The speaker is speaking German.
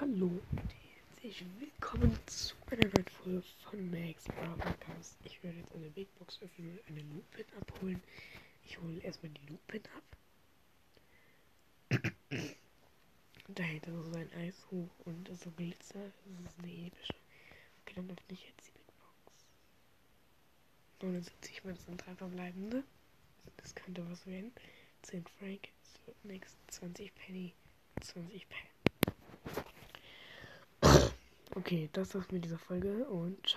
Hallo und herzlich willkommen zu einer neuen Folge von Max Broadcast. Ich werde jetzt eine Big Box öffnen und eine Lupin abholen. Ich hole erstmal die Lupin ab. Dahinter ist so ein Eishoch und so Glitzer. Das ist eine epische. Okay, dann öffne ich jetzt die Big Box. 79 Münzen, drei verbleibende. Das könnte was werden. 10 Frank, nix, 20 Penny, 20 Penny. Okay, das war's mit dieser Folge und ciao.